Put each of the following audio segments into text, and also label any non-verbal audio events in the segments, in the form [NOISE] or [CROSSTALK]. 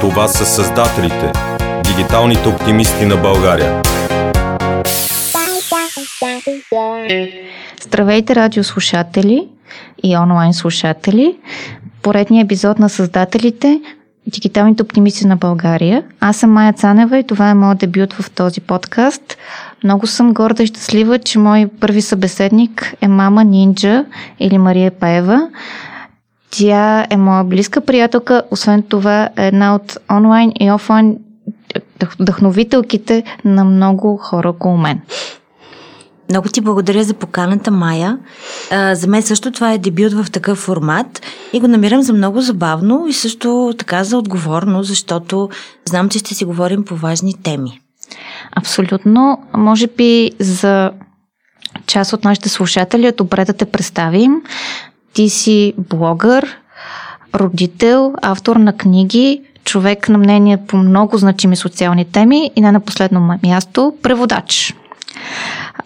Това са създателите, дигиталните оптимисти на България. Здравейте, радиослушатели и онлайн слушатели. Поредният епизод на създателите Дигиталните оптимисти на България. Аз съм Майя Цанева и това е моят дебют в този подкаст. Много съм горда и щастлива, че мой първи събеседник е мама Нинджа или Мария Паева. Тя е моя близка приятелка, освен това е една от онлайн и офлайн вдъхновителките на много хора около мен. Много ти благодаря за поканата, Майя. А, за мен също това е дебют в такъв формат и го намирам за много забавно и също така за отговорно, защото знам, че ще си говорим по важни теми. Абсолютно. Може би за част от нашите слушатели е добре да те представим. Ти си блогър, родител, автор на книги, човек на мнение по много значими социални теми и не на последно място преводач.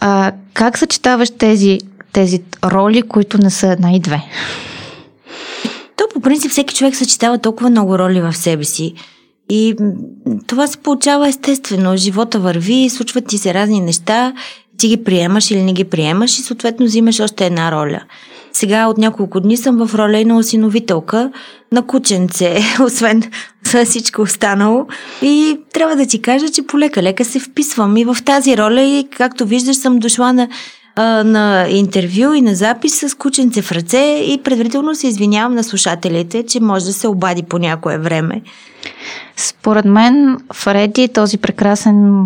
А, как съчетаваш тези, тези роли, които не са една и две? То по принцип всеки човек съчетава толкова много роли в себе си. И това се получава естествено. Живота върви, случват ти се разни неща, ти ги приемаш или не ги приемаш и съответно взимаш още една роля. Сега от няколко дни съм в роля и на осиновителка на кученце, [LAUGHS] освен за всичко останало. И трябва да ти кажа, че полека-лека се вписвам и в тази роля и както виждаш съм дошла на на интервю и на запис с кученце в ръце и предварително се извинявам на слушателите, че може да се обади по някое време. Според мен Фреди, този прекрасен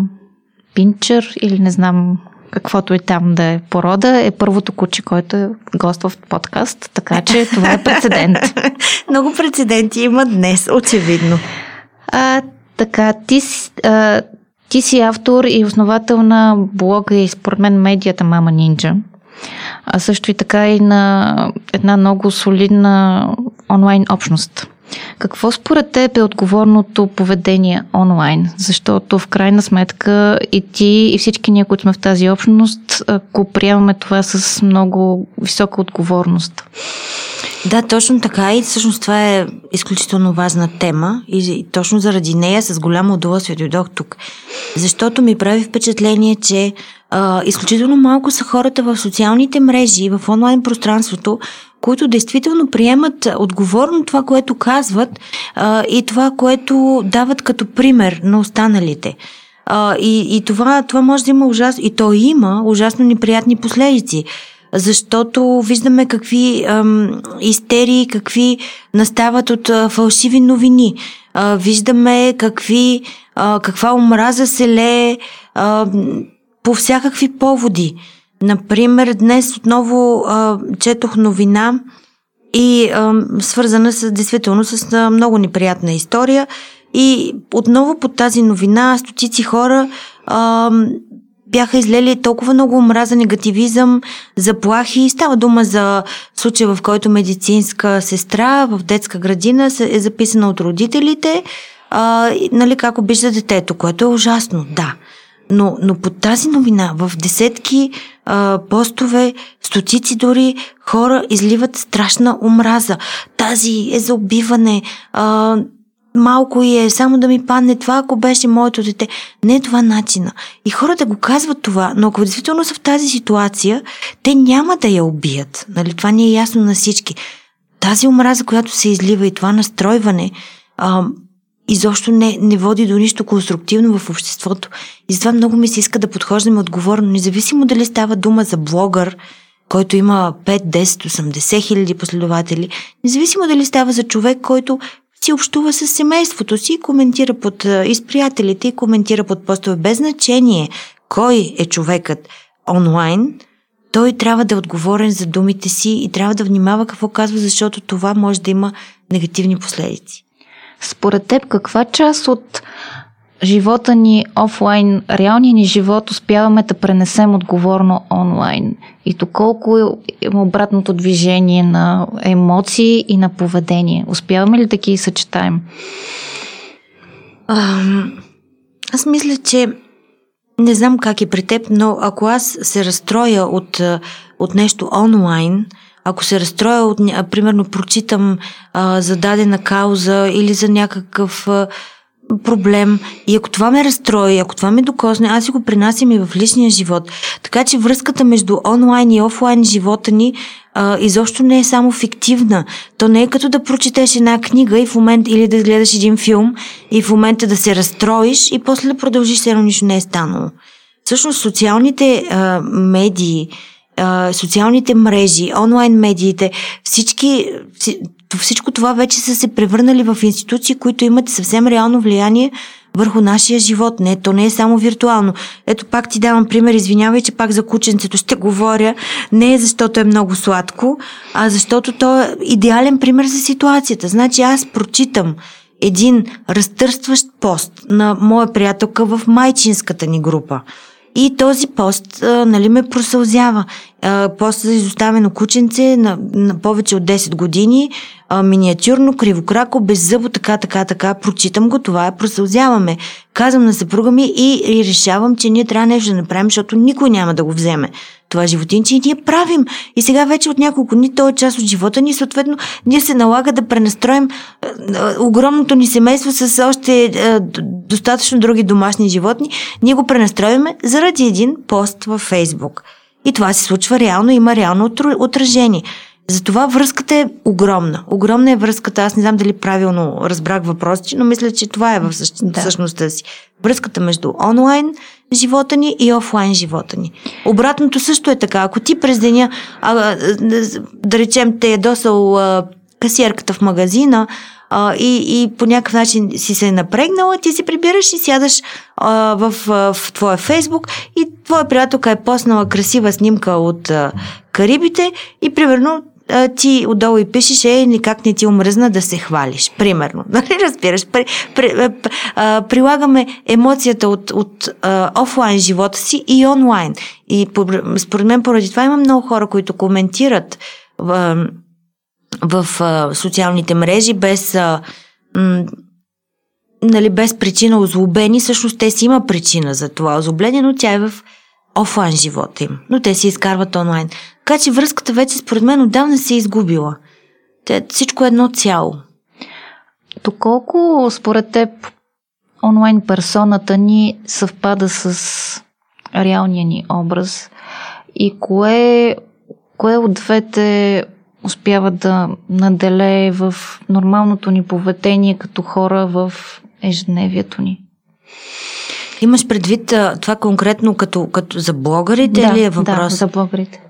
пинчер или не знам каквото и там да е порода, е първото куче, който е гоства в подкаст, така че това е прецедент. [LAUGHS] Много прецеденти има днес, очевидно. А, така, ти, а, ти си автор и основател на блога и според мен медията Мама Нинджа. А също и така и на една много солидна онлайн общност. Какво според теб е отговорното поведение онлайн? Защото в крайна сметка и ти, и всички ние, които сме в тази общност, ако приемаме това с много висока отговорност. Да, точно така и всъщност това е изключително важна тема и точно заради нея с голямо удоволствие дойдох тук. Защото ми прави впечатление, че а, изключително малко са хората в социалните мрежи и в онлайн пространството, които действително приемат отговорно това, което казват а, и това, което дават като пример на останалите. А, и и това, това може да има ужасно, и то има ужасно неприятни последици защото виждаме какви ам, истерии, какви настават от а, фалшиви новини. А, виждаме какви, а, каква омраза се лее а, по всякакви поводи. Например, днес отново а, четох новина и а, свързана с, действително с а, много неприятна история. И отново под тази новина стотици хора а, бяха излели толкова много омраза, негативизъм, заплахи. Става дума за случай, в който медицинска сестра в детска градина е записана от родителите, а, нали, как обижда детето, което е ужасно, да. Но, но под тази новина в десетки а, постове, стотици дори хора изливат страшна омраза. Тази е за убиване, а, малко и е, само да ми падне това, ако беше моето дете. Не е това начина. И хората го казват това, но ако действително са в тази ситуация, те няма да я убият. Нали? Това ни е ясно на всички. Тази омраза, която се излива и това настройване, а, изобщо не, не води до нищо конструктивно в обществото. И затова много ми се иска да подхождаме отговорно, независимо дали става дума за блогър, който има 5, 10, 80 хиляди последователи, независимо дали става за човек, който си общува с семейството си, коментира под, и с приятелите, и коментира под постове. Без значение кой е човекът онлайн, той трябва да е отговорен за думите си и трябва да внимава какво казва, защото това може да има негативни последици. Според теб, каква част от живота ни офлайн, реалния ни живот успяваме да пренесем отговорно онлайн? И доколко е обратното движение на емоции и на поведение? Успяваме ли да ги съчетаем? аз мисля, че не знам как е при теб, но ако аз се разстроя от, от нещо онлайн, ако се разстроя, от, примерно прочитам а, за дадена кауза или за някакъв а, проблем и ако това ме разстрои, ако това ме докосне, аз си го принасям и в личния живот. Така че връзката между онлайн и офлайн живота ни а, изобщо не е само фиктивна. То не е като да прочетеш една книга и в момент или да гледаш един филм и в момента да се разстроиш и после да продължиш, все нищо не е станало. Всъщност социалните а, медии, социалните мрежи, онлайн медиите, всички, всичко това вече са се превърнали в институции, които имат съвсем реално влияние върху нашия живот. Не, то не е само виртуално. Ето пак ти давам пример, извинявай, че пак за кученцето ще говоря. Не е защото е много сладко, а защото то е идеален пример за ситуацията. Значи аз прочитам един разтърстващ пост на моя приятелка в майчинската ни група. И този пост а, нали, ме просълзява. А, пост за изоставено кученце на, на повече от 10 години, а, миниатюрно, кривокрако, без зъбо, така, така, така. Прочитам го, това е, просълзяваме. Казвам на съпруга ми и, и решавам, че ние трябва нещо да направим, защото никой няма да го вземе това животинче и ние правим. И сега вече от няколко дни то е част от живота ни, съответно ние се налага да пренастроим е, е, огромното ни семейство с още е, достатъчно други домашни животни. Ние го пренастроиме заради един пост във Фейсбук. И това се случва реално, има реално отражение. Затова връзката е огромна. Огромна е връзката. Аз не знам дали правилно разбрах въпросите, но мисля, че това е в да. същността си. Връзката между онлайн живота ни и офлайн живота ни. Обратното също е така. Ако ти през деня, а, да речем, те е досъл а, касиерката в магазина, а, и, и по някакъв начин си се е напрегнала, ти си прибираш и сядаш а, в, а, в твоя фейсбук и твоя приятелка е поснала красива снимка от а, Карибите и примерно а, ти отдолу и пишеш, е, никак не ти омръзна да се хвалиш. Примерно. [LAUGHS] Нали разбираш? При, при, а, прилагаме емоцията от, от а, офлайн живота си и онлайн. И според мен поради това има много хора, които коментират в, в а, социалните мрежи без а, м, нали, без причина озлобени. Всъщност те си има причина за това озлобление, но тя е в офлайн живота им. Но те си изкарват онлайн. Така че връзката вече според мен отдавна се е изгубила. Те, всичко е едно цяло. Доколко според теб онлайн персоната ни съвпада с реалния ни образ и кое, кое от двете успява да наделее в нормалното ни поведение като хора в ежедневието ни? Имаш предвид това конкретно като, като за блогърите да, или е въпрос? Да, за блогърите.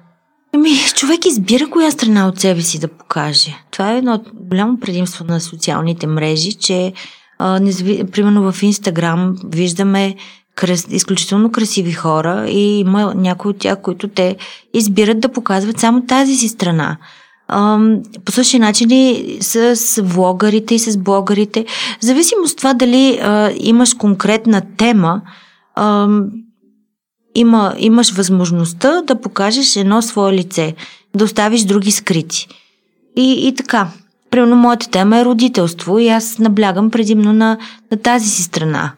Ами, човек избира коя страна от себе си да покаже. Това е едно голямо предимство на социалните мрежи, че а, незави... примерно в Инстаграм виждаме крас... изключително красиви хора и има някои от тях, които те избират да показват само тази си страна. По същия начин и с влогарите и с блогарите. В зависимост от това дали а, имаш конкретна тема, а, има, имаш възможността да покажеш едно свое лице, да оставиш други скрити. И, и така. Примерно, моята тема е родителство и аз наблягам предимно на, на тази си страна.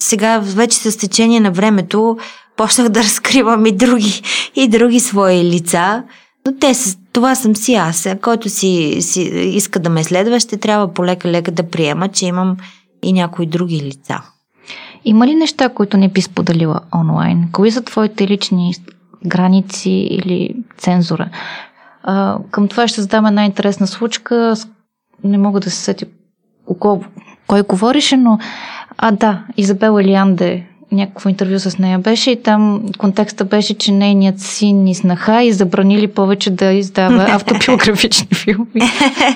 Сега, вече с течение на времето, почнах да разкривам и други, и други свои лица, но те са, това съм си аз. Който си, си иска да ме следва, ще трябва полека-лека да приема, че имам и някои други лица. Има ли неща, които не би споделила онлайн? Кои са твоите лични граници или цензура? А, към това ще задам една интересна случка. Не мога да се сетя кой говорише, но а да, Изабела Лианде някакво интервю с нея беше и там контекста беше, че нейният син ни снаха и забранили повече да издава [LAUGHS] автобиографични филми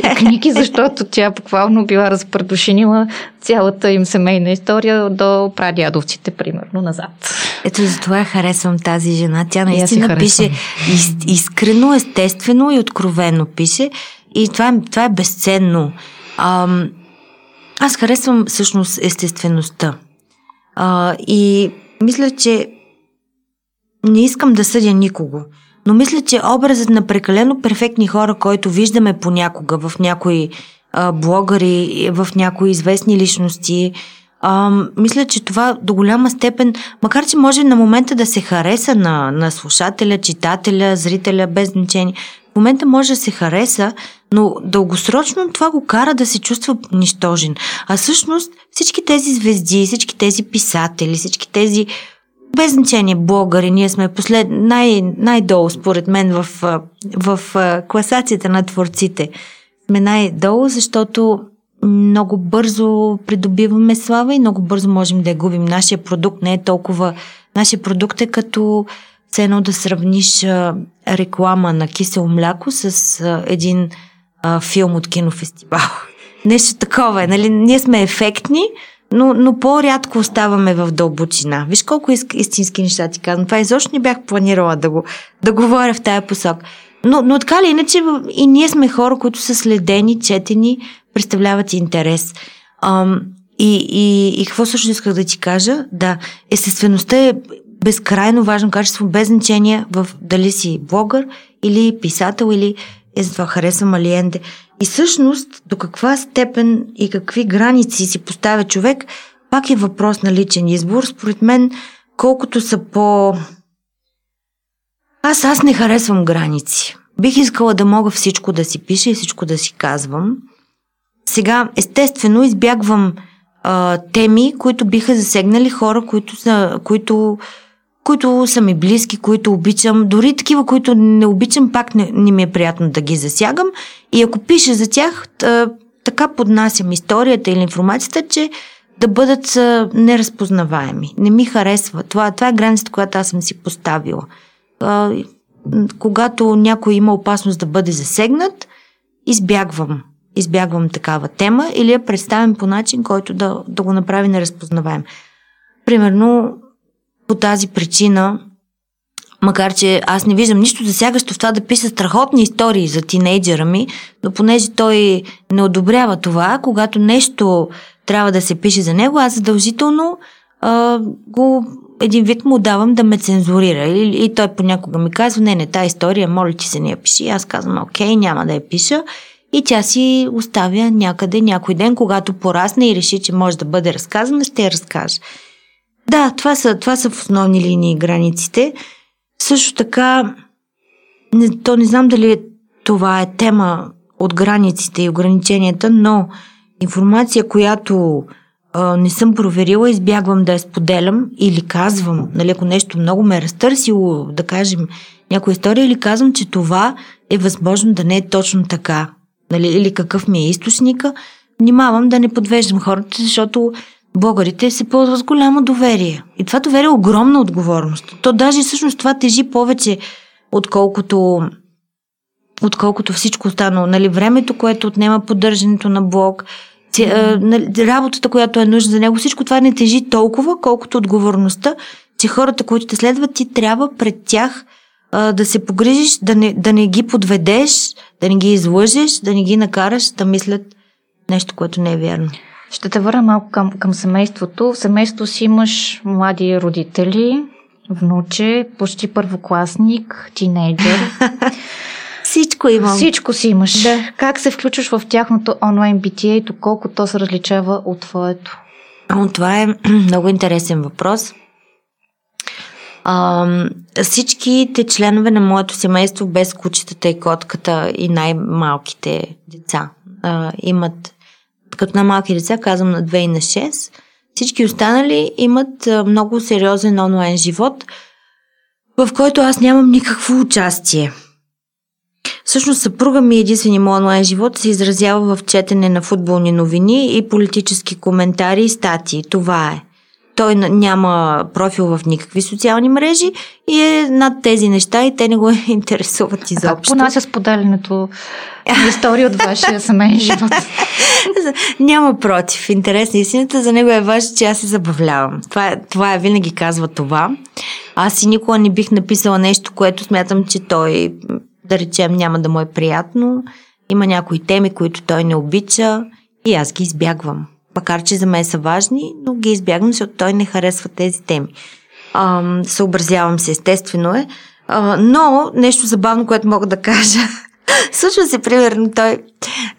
и книги, защото тя буквално била разпредушинила цялата им семейна история до прадядовците, примерно, назад. Ето за това харесвам тази жена. Тя наистина пише из, искрено, естествено и откровено пише и това е, това е безценно. Ам, аз харесвам всъщност естествеността. А, и мисля, че не искам да съдя никого, но мисля, че образът на прекалено перфектни хора, който виждаме понякога в някои а, блогъри, в някои известни личности, а, мисля, че това до голяма степен, макар че може на момента да се хареса на, на слушателя, читателя, зрителя, без значение, В момента може да се хареса, но дългосрочно това го кара да се чувства нищожен. А всъщност всички тези звезди, всички тези писатели, всички тези без значение блогъри, ние сме послед... най- най-долу според мен в, в, в класацията на творците. Сме най-долу, защото много бързо придобиваме слава и много бързо можем да я губим. Нашия продукт не е толкова... Нашия продукт е като все да сравниш а, реклама на кисело мляко с а, един а, филм от кинофестивал. [LAUGHS] Нещо такова е, нали? Ние сме ефектни, но, но по-рядко оставаме в дълбочина. Виж колко истински неща ти казвам. Това изобщо не бях планирала да го да говоря в тая посок. Но, но така ли, иначе и ние сме хора, които са следени, четени, представляват интерес. Ам, и, и, и какво също исках да ти кажа? Да, естествеността е безкрайно важно качество, без значение в дали си блогър или писател или е затова харесвам Алиенде. И всъщност до каква степен и какви граници си поставя човек, пак е въпрос на личен избор. Според мен, колкото са по... Аз, аз не харесвам граници. Бих искала да мога всичко да си пиша и всичко да си казвам. Сега, естествено, избягвам а, теми, които биха засегнали хора, които са, които които са ми близки, които обичам, дори такива, които не обичам, пак не, не ми е приятно да ги засягам. И ако пиша за тях, така поднасям историята или информацията, че да бъдат неразпознаваеми. Не ми харесва. Това, това е границата, която аз съм си поставила. Когато някой има опасност да бъде засегнат, избягвам. Избягвам такава тема или я представям по начин, който да, да го направи неразпознаваем. Примерно, по тази причина, макар че аз не виждам нищо засягащо в това да пиша страхотни истории за тинейджера ми, но понеже той не одобрява това, когато нещо трябва да се пише за него, аз задължително а, го един вид му давам да ме цензурира. И, и той понякога ми казва, не, не, тази история, моля ти се не я пиши. Аз казвам, окей, няма да я пиша. И тя си оставя някъде някой ден, когато порасне и реши, че може да бъде разказана, ще я разкаже. Да, това са, това са в основни линии границите. Също така, не, то не знам дали това е тема от границите и ограниченията, но информация, която а, не съм проверила, избягвам да я споделям или казвам, нали, ако нещо много ме е разтърсило, да кажем някоя история, или казвам, че това е възможно да не е точно така, нали, или какъв ми е източника, внимавам да не подвеждам хората, защото българите се ползват с голямо доверие. И това доверие е огромна отговорност. То даже всъщност това тежи повече, отколкото, отколкото всичко останало. Нали, времето, което отнема поддържането на блог, нали, работата, която е нужна за него, всичко това не тежи толкова, колкото отговорността, че хората, които те следват, ти трябва пред тях да се погрижиш, да не, да не ги подведеш, да не ги излъжеш, да не ги накараш да мислят нещо, което не е вярно. Ще те върна малко към, към семейството. В семейството си имаш млади родители, внуче, почти първокласник, тинейджър. [LAUGHS] Всичко имам. Всичко си имаш. Да. Как се включваш в тяхното онлайн битие и доколко то се различава от твоето? Това е [CLEARS THROAT] много интересен въпрос. А, всичките членове на моето семейство, без кучетата и котката и най-малките деца, а, имат като на малки деца, казвам на 2 и на 6, всички останали имат много сериозен онлайн живот, в който аз нямам никакво участие. Всъщност съпруга ми единствения му онлайн живот се изразява в четене на футболни новини и политически коментари и статии. Това е. Той няма профил в никакви социални мрежи и е над тези неща и те не го [LAUGHS] интересуват изобщо. А как понася споделянето на история от вашия семейен живот? [LAUGHS] няма против. Интересна истината за него е важно, че аз се забавлявам. Това, е, това е, винаги казва това. Аз и никога не бих написала нещо, което смятам, че той, да речем, няма да му е приятно. Има някои теми, които той не обича и аз ги избягвам макар че за мен са важни, но ги избягвам, защото той не харесва тези теми. А, съобразявам се, естествено е. А, но нещо забавно, което мога да кажа, [LAUGHS] Случва се, примерно, той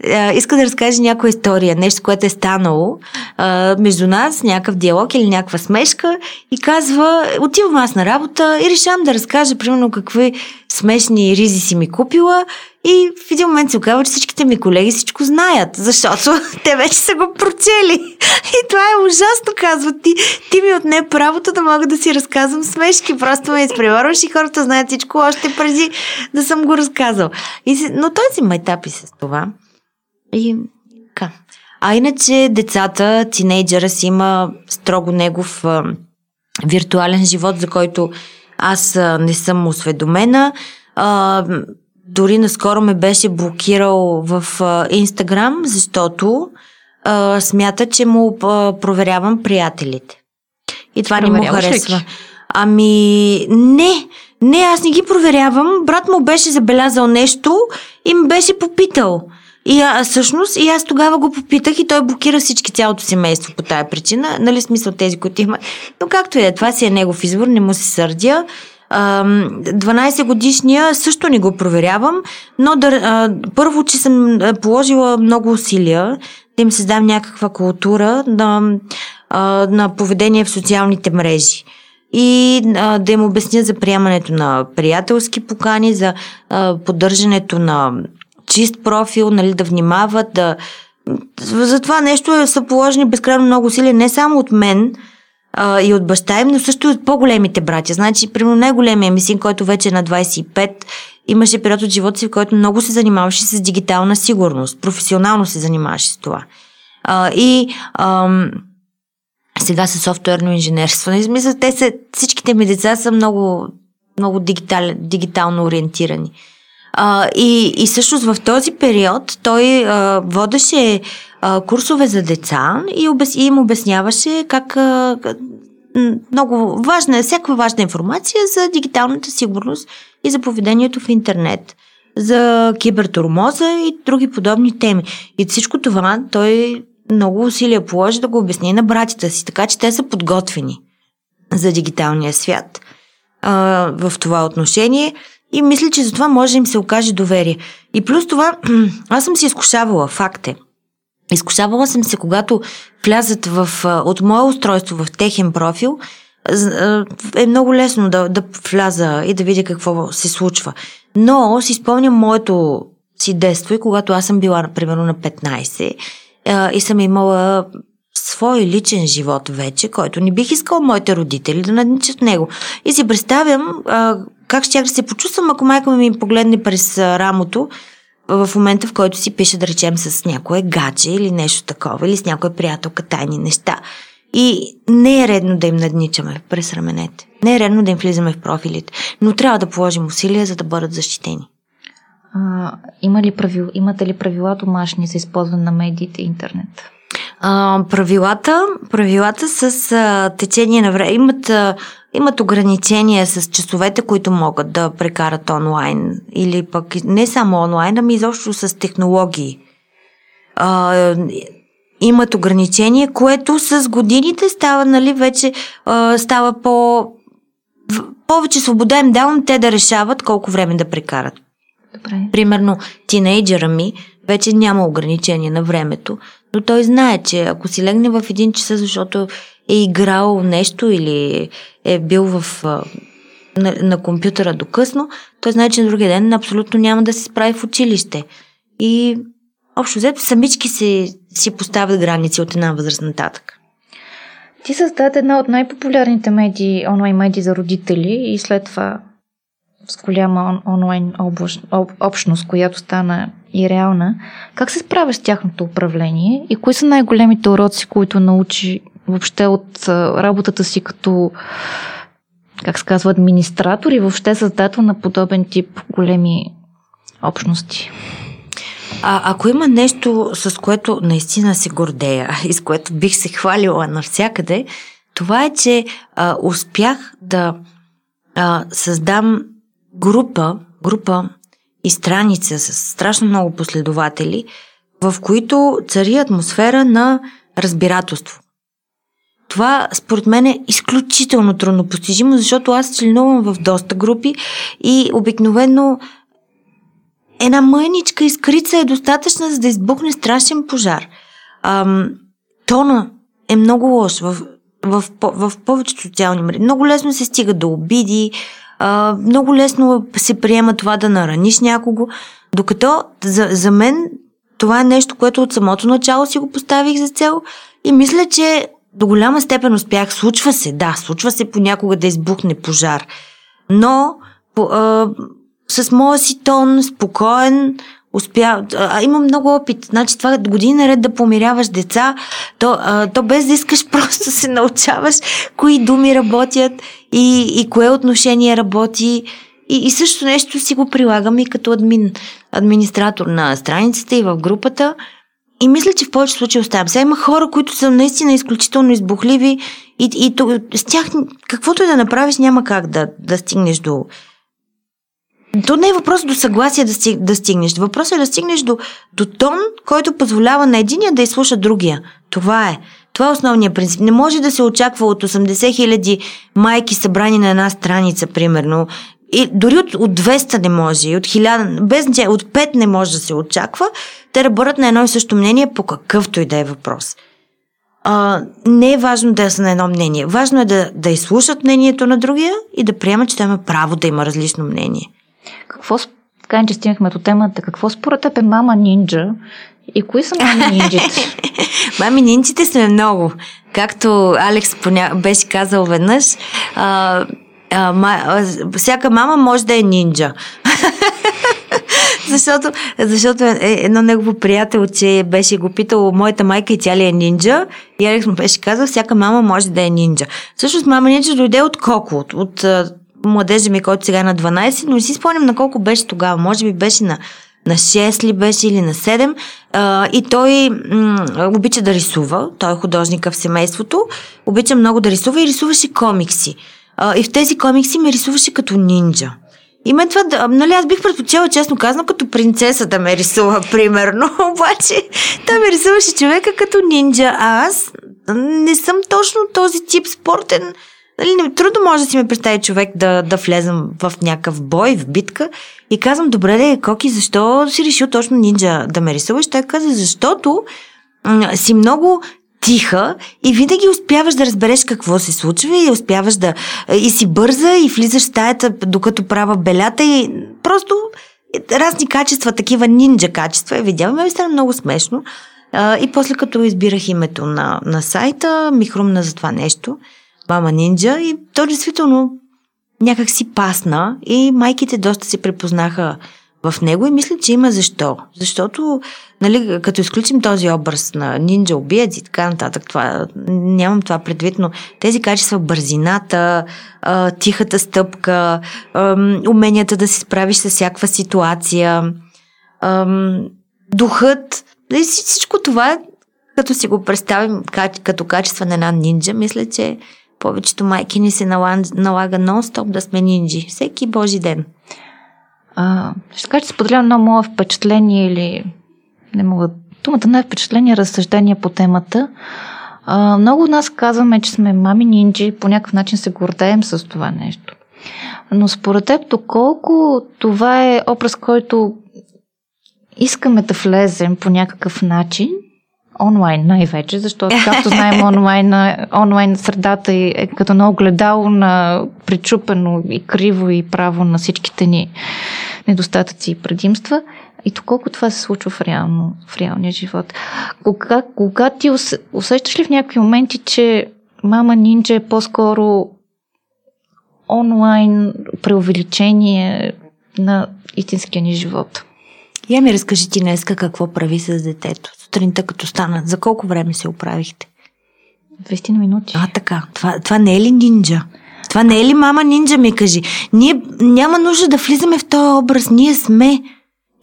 а, иска да разкаже някоя история, нещо, което е станало а, между нас, някакъв диалог или някаква смешка и казва, отивам аз на работа и решавам да разкажа, примерно, какви смешни ризи си ми купила и в един момент се оказва, че всичките ми колеги всичко знаят, защото [LAUGHS] те вече са го прочели. И това е ужасно, казва ти. Ти ми отне правото да мога да си разказвам смешки. Просто ме изпреварваш и хората знаят всичко още преди да съм го разказал. И но той си майтапи с това. И така. А иначе децата, тинейджера си има строго негов а, виртуален живот, за който аз а, не съм осведомена. А, дори наскоро ме беше блокирал в Инстаграм, защото а, смята, че му а, проверявам приятелите. И това не му харесва. Ли? Ами, не, не, аз не ги проверявам. Брат му беше забелязал нещо и ме беше попитал. И а, всъщност, и аз тогава го попитах и той блокира всички цялото семейство по тая причина. Нали смисъл тези, които има. Но както и е, това си е негов избор, не му се сърдя. 12 годишния също не го проверявам, но да, първо, че съм положила много усилия да им създам някаква култура на, на поведение в социалните мрежи и а, да им обясня за приемането на приятелски покани, за а, поддържането на чист профил, нали, да внимават, да... За това нещо са положени безкрайно много усилия не само от мен, а, и от баща им, но също и от по-големите братя. Значи, примерно най-големия ми син, който вече е на 25, имаше период от живота си, в който много се занимаваше с дигитална сигурност. Професионално се занимаваше с това. А, и ам, сега с софтуерно инженерство. Мисля, те са, всичките ми деца са много, много дигитал, дигитално ориентирани. А, и, и всъщност в този период той а, водеше курсове за деца и, обяс, и им обясняваше как а, много важна, всяка важна информация за дигиталната сигурност и за поведението в интернет, за кибертурмоза и други подобни теми. И всичко това той много усилия положи да го обясни на братята си, така че те са подготвени за дигиталния свят а, в това отношение и мисля, че за това може им се окаже доверие. И плюс това, [CLEARS THROAT] аз съм си изкушавала, факт е. Изкушавала съм се, когато влязат в, от мое устройство в техен профил, е много лесно да, да вляза и да видя какво се случва. Но си спомням моето си детство и когато аз съм била, примерно, на 15 и съм имала свой личен живот вече, който не бих искал моите родители да надничат него. И си представям как ще да се почувствам, ако майка ми погледне през рамото в момента, в който си пише, да речем, с някое гадже или нещо такова, или с някоя приятелка тайни неща. И не е редно да им надничаме през раменете. Не е редно да им влизаме в профилите. Но трябва да положим усилия, за да бъдат защитени. А, има ли правил, имате ли правила домашни за използване на медиите и интернет? А, правилата, правилата с а, течение на време имат, а, имат ограничения с часовете, които могат да прекарат онлайн. Или пък не само онлайн, ами изобщо с технологии. А, имат ограничение, което с годините става, нали, вече а, става по... Повече свобода им давам те да решават колко време да прекарат. Добре. Примерно, тинейджера ми вече няма ограничение на времето, но той знае, че ако си легне в един час, защото е играл нещо или е бил в, на, на компютъра до късно, той знае, че на другия ден абсолютно няма да се справи в училище. И общо взето самички си, си поставят граници от една възраст нататък. Ти създаде една от най-популярните медии, онлайн медии за родители и след това с голяма он, онлайн област, об, общност, която стана и реална. Как се справя с тяхното управление и кои са най-големите уроци, които научи въобще от работата си като как се казва, администратор и въобще създател на подобен тип големи общности? А, ако има нещо, с което наистина се гордея [LAUGHS] и с което бих се хвалила навсякъде, това е, че а, успях да а, създам група, група и страница с страшно много последователи, в които цари атмосфера на разбирателство. Това, според мен, е изключително трудно постижимо, защото аз членувам в доста групи и обикновено една мъничка искрица е достатъчна, за да избухне страшен пожар. Ам, тона е много лош в, в, в, в повечето социални мрежи. Много лесно се стига до обиди, много лесно се приема това да нараниш някого, докато за, за мен това е нещо, което от самото начало си го поставих за цел и мисля, че до голяма степен успях. Случва се, да, случва се понякога да избухне пожар. Но по, а, с моя си тон, спокоен, успя. А, имам много опит. Значи това години наред да помиряваш деца, то, а, то без да искаш [LAUGHS] просто се научаваш кои думи работят и, и кое отношение работи. И, и също нещо си го прилагам и като админ, администратор на страницата и в групата. И мисля, че в повече случаи оставям. Сега има хора, които са наистина изключително избухливи и, и то, с тях каквото и да направиш няма как да, да стигнеш до... То не е въпрос до съгласие да, стиг, да стигнеш. Въпросът е да стигнеш до, до тон, който позволява на единия да изслуша другия. Това е. Това е основният принцип. Не може да се очаква от 80 хиляди майки събрани на една страница, примерно, и дори от, от 200 не може, и от 1000, без от 5 не може да се очаква, те бъдат на едно и също мнение по какъвто и да е въпрос. А, не е важно да са на едно мнение. Важно е да, да изслушат мнението на другия и да приемат, че той има право да има различно мнение. Какво, така че стигнахме до темата, какво според теб е мама нинджа и кои са мами нинджите? [LAUGHS] мами нинджите сме много. Както Алекс поня... беше казал веднъж, а, а, ма, а, всяка мама може да е нинджа. [LAUGHS] защото, защото е, едно негово приятел, че беше го питал, моята майка и тя ли е нинджа? И Алекс му беше казал, всяка мама може да е нинджа. Всъщност мама нинджа дойде от Коко, от, от младежа ми, който сега е на 12, но не си спомням на колко беше тогава. Може би беше на на 6 ли беше или на 7 а, и той м- обича да рисува, той е художника в семейството, обича много да рисува и рисуваше комикси. А, и в тези комикси ме рисуваше като нинджа. И мен това, нали, аз бих предпочела, честно казано, като принцеса да ме рисува, [LAUGHS] примерно. Обаче, той ме рисуваше човека като нинджа, а аз не съм точно този тип спортен. Нали, трудно може да си ме представи човек да, да влезам в някакъв бой, в битка. И казвам, добре, де, Коки, защо си решил точно нинджа да ме рисуваш? Той каза, защото м- си много тиха и винаги успяваш да разбереш какво се случва и успяваш да и си бърза и влизаш в стаята докато права белята и просто разни качества, такива нинджа качества е видяла. Ме стана много смешно. И после като избирах името на, на сайта, ми хрумна за това нещо. Мама Нинджа и то действително някак си пасна и майките доста се препознаха в него и мисля, че има защо. Защото, нали, като изключим този образ на нинджа убиец и така нататък, това, нямам това предвид, но тези качества, бързината, тихата стъпка, уменията да се справиш с всякаква ситуация, духът, всичко това, като си го представим като качество на една нинджа, мисля, че повечето майки ни се налага, нон-стоп да сме нинджи. Всеки божи ден. А, ще кажа, че споделя едно мое впечатление или не мога думата не е впечатление, разсъждение по темата. А, много от нас казваме, че сме мами нинджи, по някакъв начин се гордеем с това нещо. Но според теб, доколко това е образ, който искаме да влезем по някакъв начин, онлайн най-вече, защото, както знаем, онлайн, онлайн средата е като на огледало на причупено и криво и право на всичките ни недостатъци и предимства. И доколко това се случва в, реално, в реалния живот. Кога, кога ти усещаш ли в някакви моменти, че мама нинджа е по-скоро онлайн преувеличение на истинския ни живот? Я ми разкажи ти днеска какво прави с детето. Сутринта като стана. За колко време се оправихте? 20 минути. А, така. Това, това не е ли нинджа? Това не е ли мама нинджа, ми кажи? Ние няма нужда да влизаме в този образ. Ние сме.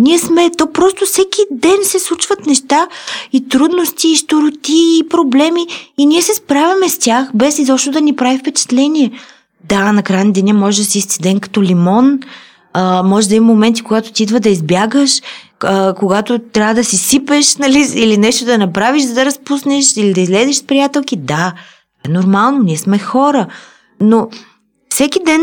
Ние сме. То просто всеки ден се случват неща и трудности, и штороти, и проблеми. И ние се справяме с тях, без изобщо да ни прави впечатление. Да, на края на деня може да си изцеден като лимон, а, може да има моменти, когато ти идва да избягаш, когато трябва да си сипеш, нали, или нещо да направиш, за да разпуснеш, или да излезеш с приятелки. Да, е нормално, ние сме хора. Но всеки ден,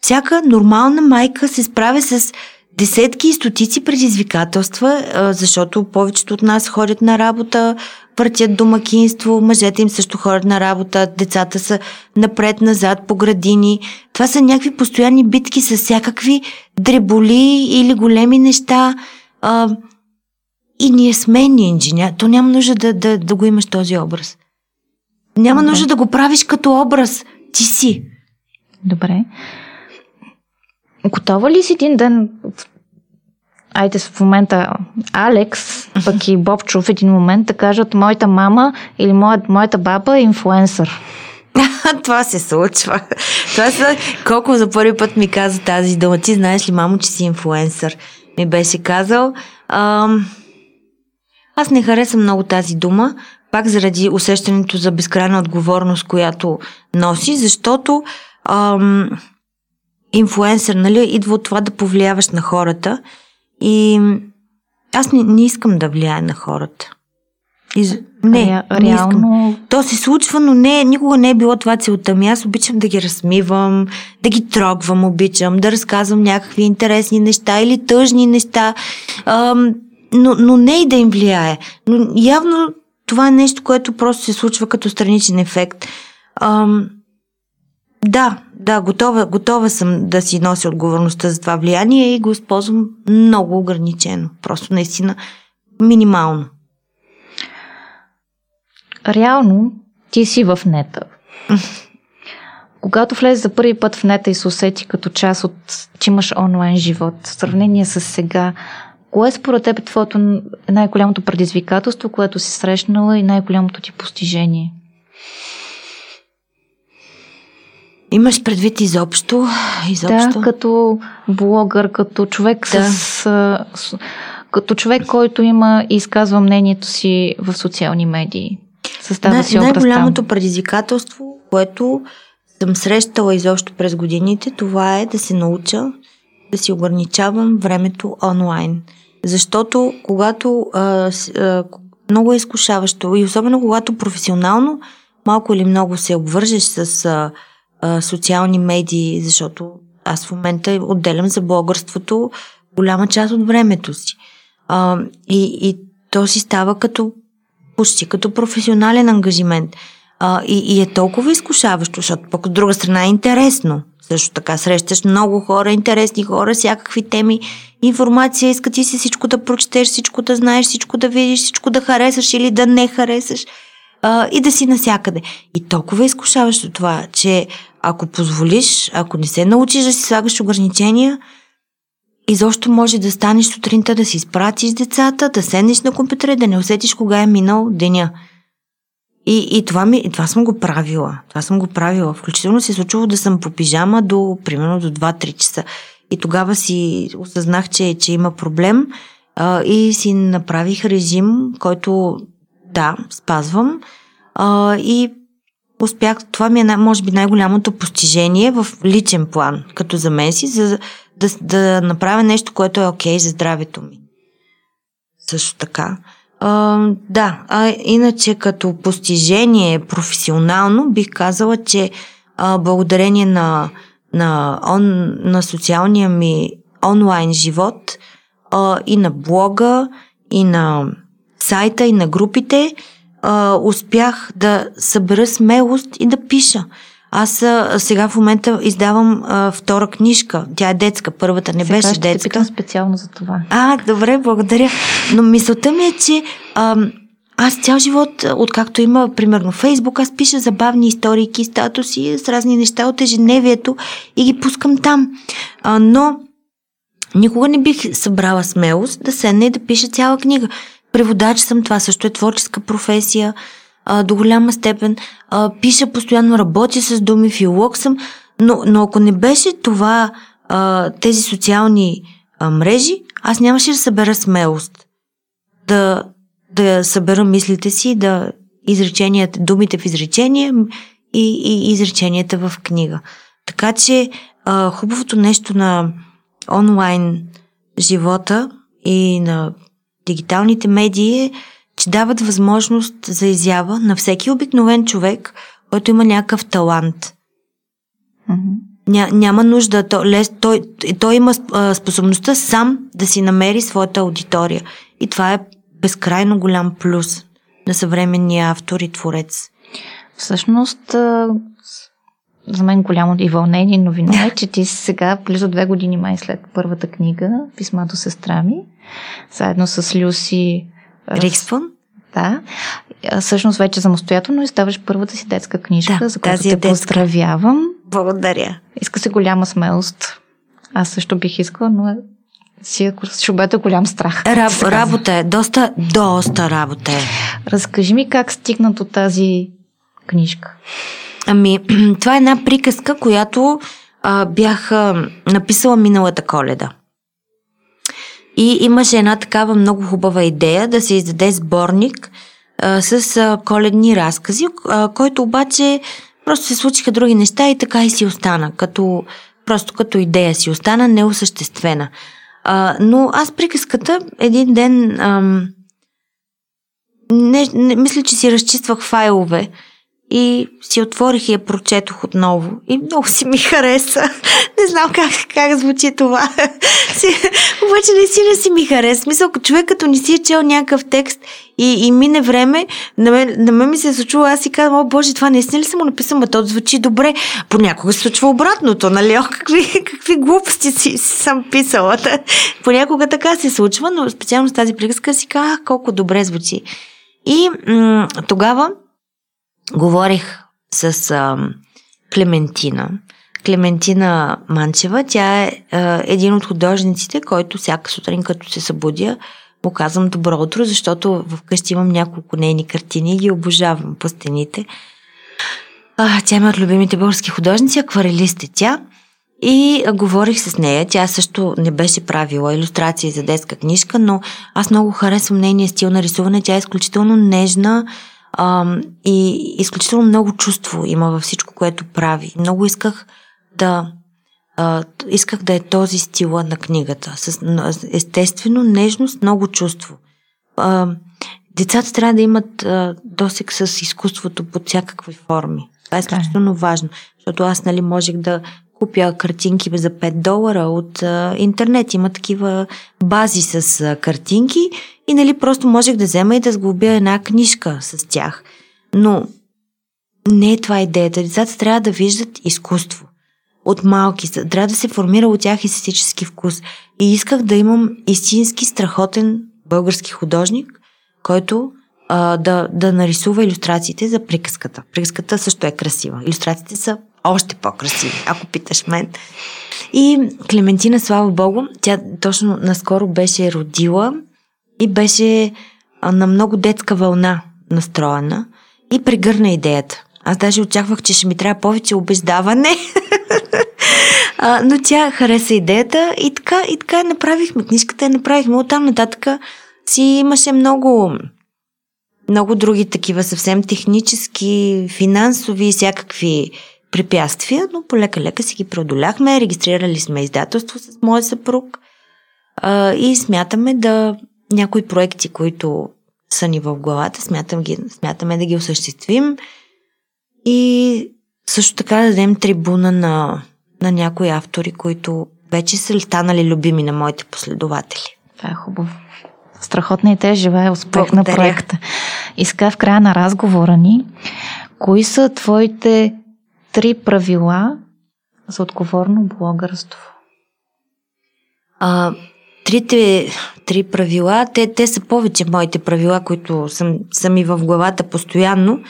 всяка нормална майка се справя с десетки и стотици предизвикателства, защото повечето от нас ходят на работа, въртят домакинство, мъжете им също ходят на работа, децата са напред-назад по градини. Това са някакви постоянни битки с всякакви дреболи или големи неща. И ние сме инженер. То няма нужда да, да, да го имаш този образ. Няма Добре. нужда да го правиш като образ. Ти си. Добре. Готова ли си един ден айде в момента Алекс, пък и Бобчо в един момент да кажат моята мама или моя, моята баба е инфлуенсър. [LAUGHS] Това се случва. Това са... Колко за първи път ми каза тази дума. Ти знаеш ли, мамо, че си инфлуенсър? Ми беше казал. Ам... Аз не харесвам много тази дума, пак заради усещането за безкрайна отговорност, която носи, защото ам, инфлуенсър, нали, идва от това да повлияваш на хората и аз не, не искам да влияя на хората. И, не, Ре, не искам. То се случва, но не, никога не е било това целта ми. Аз обичам да ги размивам, да ги трогвам, обичам, да разказвам някакви интересни неща или тъжни неща, ам, но, но не и да им влияе. Но явно това е нещо, което просто се случва като страничен ефект. Ам, да, да, готова, готова съм да си нося отговорността за това влияние и го използвам много ограничено. Просто наистина минимално. Реално ти си в нета. Когато влезе за първи път в нета и се усети като част от, че имаш онлайн живот, в сравнение с сега, кое според теб е твоето най-голямото предизвикателство, което си срещнала и най-голямото ти постижение? Имаш предвид изобщо? изобщо? Да, като блогър, като човек да. с, с... Като човек, който има и изказва мнението си в социални медии. Състава най- си образ Най-голямото предизвикателство, което съм срещала изобщо през годините, това е да се науча да си ограничавам времето онлайн. Защото когато а, а, много е изкушаващо и особено когато професионално малко или много се обвържеш с а, а, социални медии, защото аз в момента отделям за блогърството голяма част от времето си. А, и, и то си става като почти като професионален ангажимент. А, и, и е толкова изкушаващо, защото пък от друга страна е интересно. Също така срещаш много хора, интересни хора, всякакви теми, информация, иска ти си всичко да прочетеш, всичко да знаеш, всичко да видиш, всичко да харесаш или да не харесаш а, и да си насякъде. И толкова е изкушаващо това, че ако позволиш, ако не се научиш да си слагаш ограничения, изобщо може да станеш сутринта да си изпратиш децата, да седнеш на компютъра и да не усетиш кога е минал деня. И, и това, ми, това съм го правила. Това съм го правила. Включително се е случило да съм по пижама до, примерно, до 2-3 часа. И тогава си осъзнах, че, че има проблем а, и си направих режим, който, да, спазвам. А, и успях, това ми е, може би, най-голямото постижение в личен план, като за мен си, за да, да направя нещо, което е окей okay за здравето ми. Също така. А, да, а иначе като постижение професионално бих казала, че а, благодарение на, на, он, на социалния ми онлайн живот а, и на блога, и на сайта, и на групите, а, успях да събера смелост и да пиша. Аз а, сега в момента издавам а, втора книжка. Тя е детска, първата не сега беше ще детска. Питам специално за това. А, добре, благодаря. Но мисълта ми е, че а, аз цял живот, откакто има, примерно, Фейсбук, аз пиша забавни истории, статуси с разни неща от ежедневието и ги пускам там. А, но никога не бих събрала смелост да седна и да пиша цяла книга. Преводач съм, това също е творческа професия а, до голяма степен. А, пиша постоянно, работя с думи, филолог съм, но, но ако не беше това, а, тези социални а, мрежи, аз нямаше да събера смелост да, да събера мислите си, да изреченията, думите в изречение и, и изреченията в книга. Така че а, хубавото нещо на онлайн живота и на дигиталните медии е, че дават възможност за изява на всеки обикновен човек, който има някакъв талант. Mm-hmm. Ня, няма нужда. То, лес, той, той има а, способността сам да си намери своята аудитория. И това е безкрайно голям плюс на съвременния автор и творец. Всъщност, за мен голямо и вълнение новина е, [LAUGHS] че ти сега, близо две години май след първата книга, Писма до сестра ми, заедно с Люси Рикспун. Да. Всъщност вече самостоятелно издаваш първата си детска книжка, да, за която те детска. поздравявам. Благодаря. Иска се голяма смелост. Аз също бих искала, но си ще бъде голям страх. Раб, работа е. Доста, доста работа е. Разкажи ми как стигна до тази книжка. Ами, [CLEARS THROAT] това е една приказка, която а, бях а, написала миналата коледа. И имаше една такава много хубава идея да се издаде сборник а, с а, коледни разкази, а, който обаче просто се случиха други неща и така и си остана, като, просто като идея си остана неосъществена. А, но аз приказката един ден ам, не, не, мисля, че си разчиствах файлове и си отворих и я прочетох отново. И много си ми хареса. [LAUGHS] Не знам как, как звучи това. [LAUGHS] Обаче наистина си ми хареса. Смисъл, човек като не си е чел някакъв текст и, и мине време, на мен, на мен ми се е случило, аз си казвам, о боже, това наистина ли съм му написал, ма то звучи добре. Понякога се случва обратното, нали? О, какви, [LAUGHS] какви глупости си, си съм писала. Понякога така се случва, но специално с тази приказка си казах, колко добре звучи. И м- тогава говорих с а, Клементина. Клементина Манчева, тя е а, един от художниците, който всяка сутрин, като се събудя, му казвам добро утро, защото вкъщи имам няколко нейни картини и ги обожавам по стените. А, тя има от любимите български художници, акварелист е тя. И говорих с нея. Тя също не беше правила иллюстрации за детска книжка, но аз много харесвам нейния стил на рисуване. Тя е изключително нежна, а, и изключително много чувство има във всичко, което прави. Много исках да а, исках да е този стила на книгата. С естествено нежност, много чувство. А, децата трябва да имат а, досек с изкуството под всякакви форми. Това е изключително важно, защото аз нали можех да купя картинки за 5 долара от а, интернет. Има такива бази с а, картинки и нали просто можех да взема и да сглобя една книжка с тях. Но не е това идеята. Децата трябва да виждат изкуство. От малки. Трябва да се формира от тях естетически вкус. И исках да имам истински страхотен български художник, който а, да, да нарисува иллюстрациите за приказката. Приказката също е красива. Иллюстрациите са още по-красиви, ако питаш мен. И Клементина, слава Богу, тя точно наскоро беше родила и беше на много детска вълна настроена и прегърна идеята. Аз даже очаквах, че ще ми трябва повече убеждаване. [LAUGHS] но тя хареса идеята и така, и така направихме. Книжката я направихме. Оттам нататък си имаше много много други такива съвсем технически, финансови, всякакви препятствия, но полека-лека си ги преодоляхме, регистрирали сме издателство с моя съпруг а, и смятаме да някои проекти, които са ни в главата, смятам ги, смятаме да ги осъществим и също така да дадем трибуна на, на някои автори, които вече са станали любими на моите последователи. Това е хубаво. Страхотна и те живее успех Благодаря. на проекта. Иска в края на разговора ни, кои са твоите три правила за отговорно блогърство? А, трите три правила, те, те са повече моите правила, които съм, са ми в главата постоянно,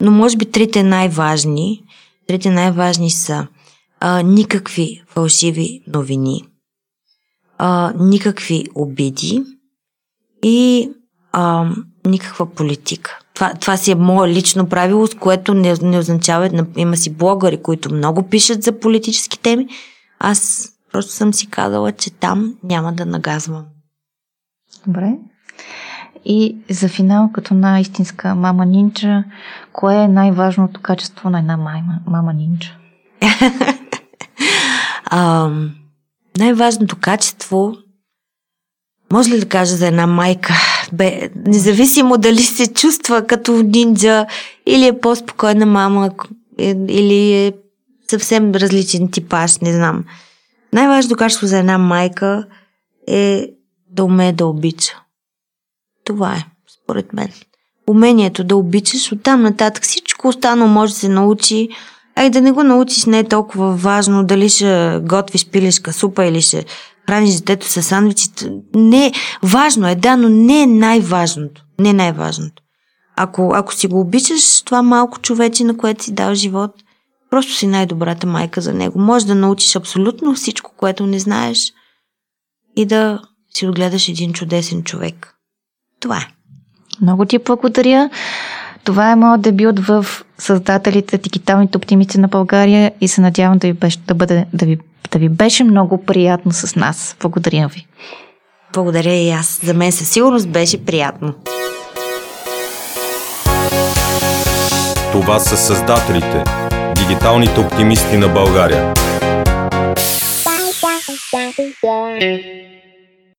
но може би трите най-важни. Трите най-важни са а, никакви фалшиви новини, а, никакви обиди и а, никаква политика. Това, това си е мое лично правило, с което не, не означава, има си блогъри, които много пишат за политически теми. Аз просто съм си казала, че там няма да нагазвам. Добре. И за финал, като на истинска мама нинча, кое е най-важното качество на една мама, мама нинча? а, най-важното качество, може ли да кажа за една майка, бе, независимо дали се чувства като нинджа или е по-спокойна мама, или е съвсем различен типаж, не знам. Най-важното качество за една майка е да умее да обича. Това е, според мен. Умението да обичаш, оттам нататък всичко останало може да се научи, а и да не го научиш не е толкова важно дали ще готвиш пилешка супа или ще храниш детето с сандвичи. Не, важно е, да, но не е най-важното. Не е най-важното. Ако, ако си го обичаш, това малко човече, на което си дал живот, просто си най-добрата майка за него. Може да научиш абсолютно всичко, което не знаеш и да си отгледаш един чудесен човек. Това е. Много ти благодаря. Това е моят дебют в създателите Дигиталните оптимисти на България и се надявам да ви беше, да бъде, да ви, да ви беше много приятно с нас. Благодаря ви. Благодаря и аз. За мен със сигурност беше приятно. Това са създателите, дигиталните оптимисти на България.